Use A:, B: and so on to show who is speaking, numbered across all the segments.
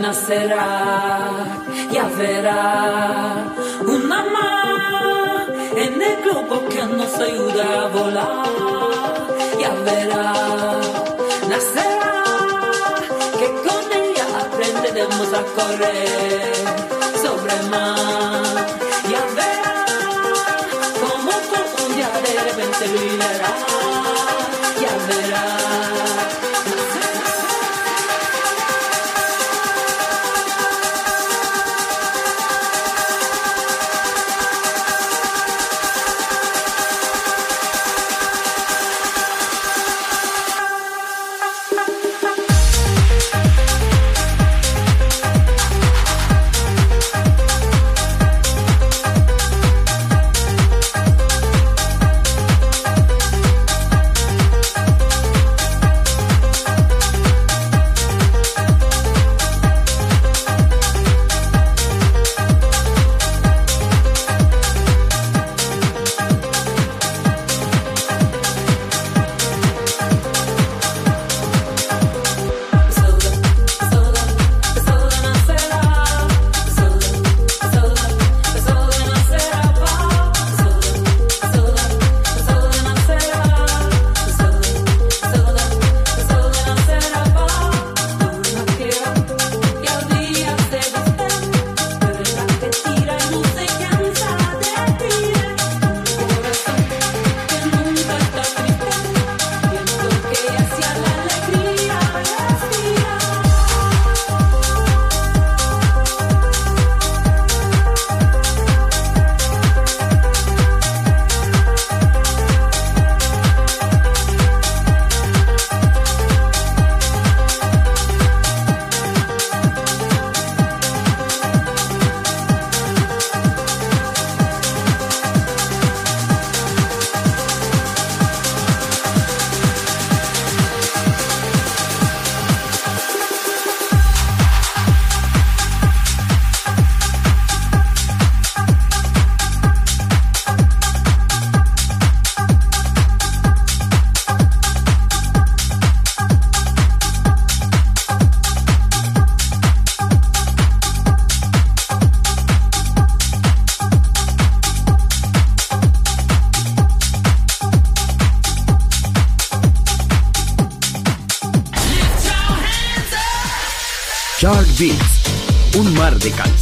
A: Nacerá, ya verá una más en el globo que nos ayuda a volar, ya verá, nacerá, que con ella aprenderemos a correr sobre mar, ya verá, como todo un día de repente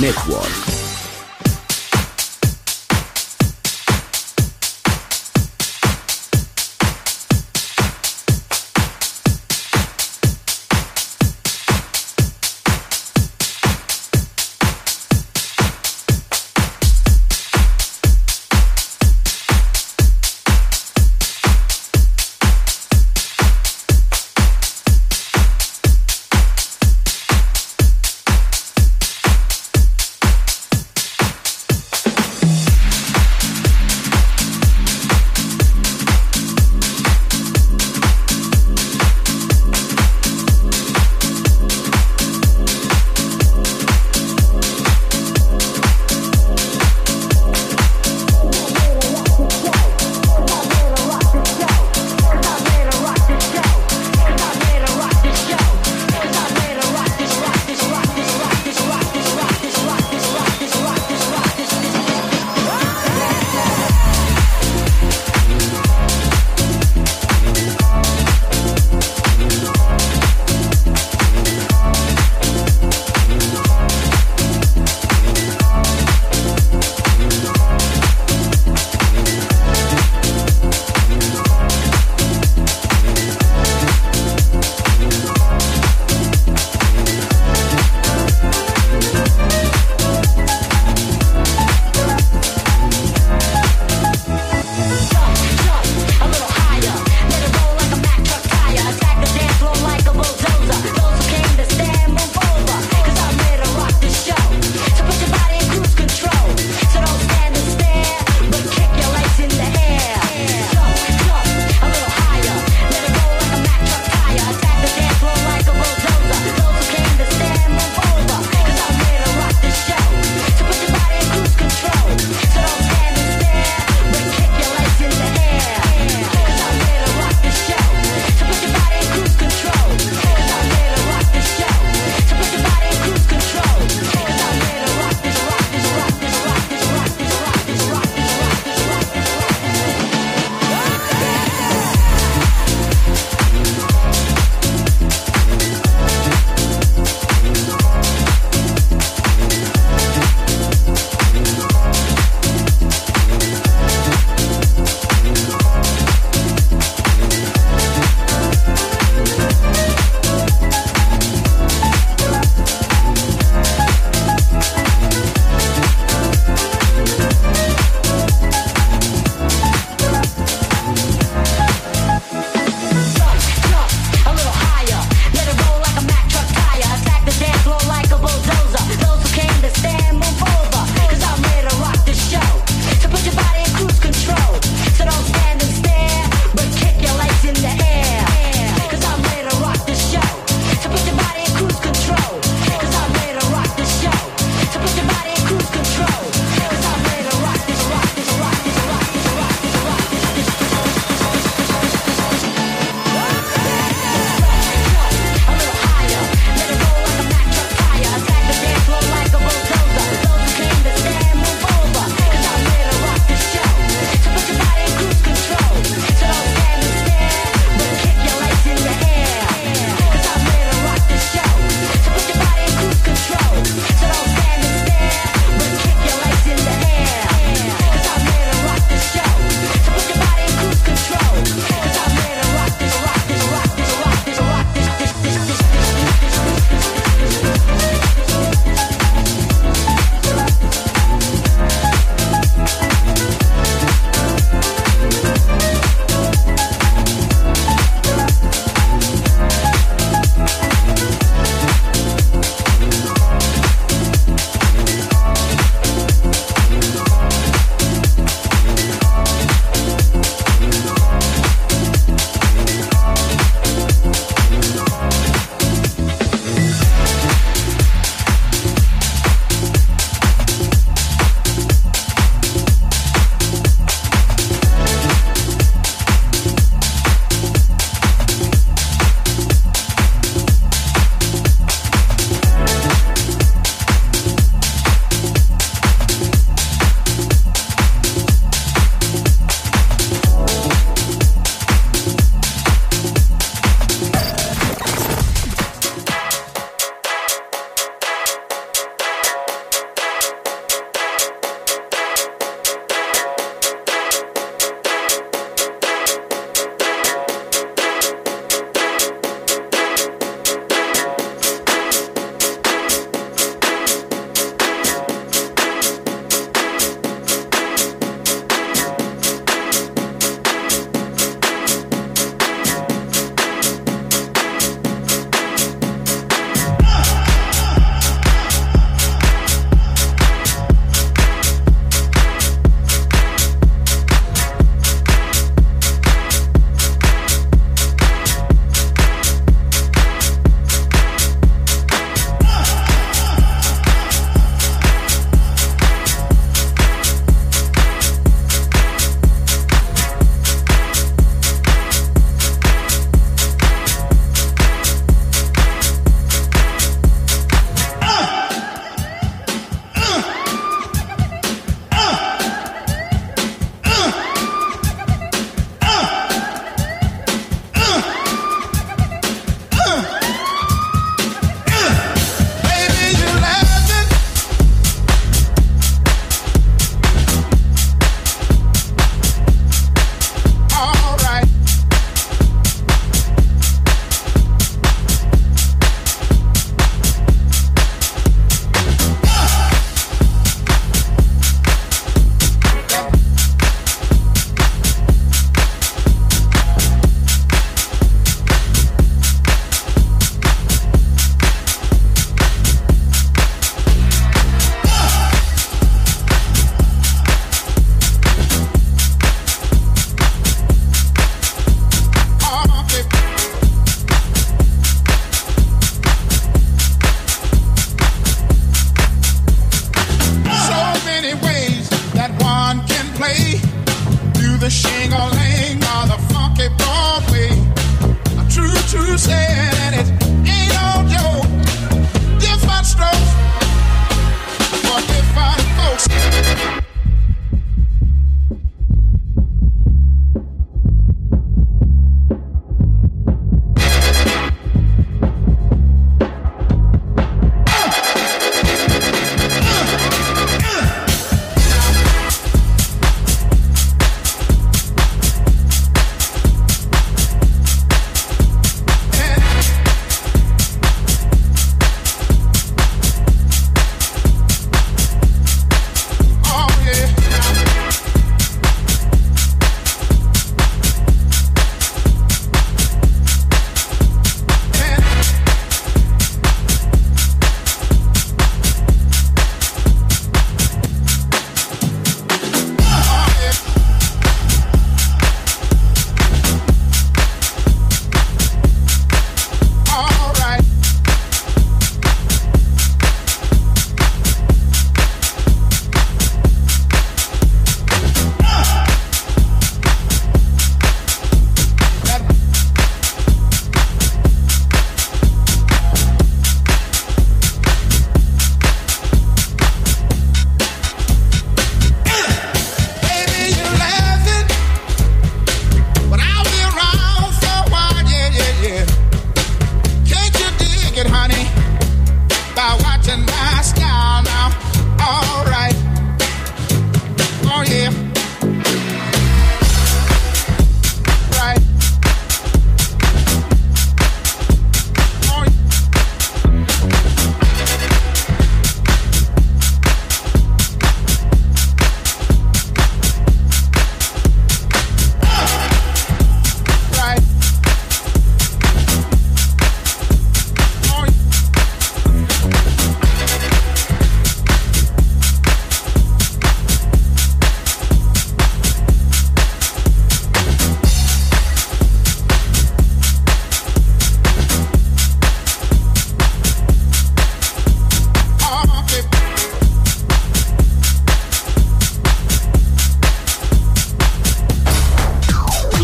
B: Network.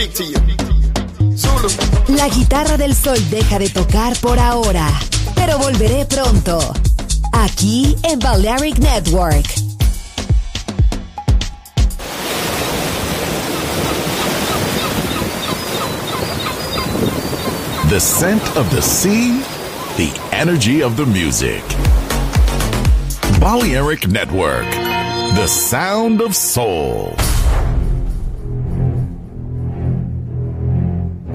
C: Speak to you. Zulu.
D: La guitarra del sol deja de tocar por ahora, pero volveré pronto. Aquí en Balearic Network.
E: The scent of the sea, the energy of the music. Balearic Network, the sound of soul.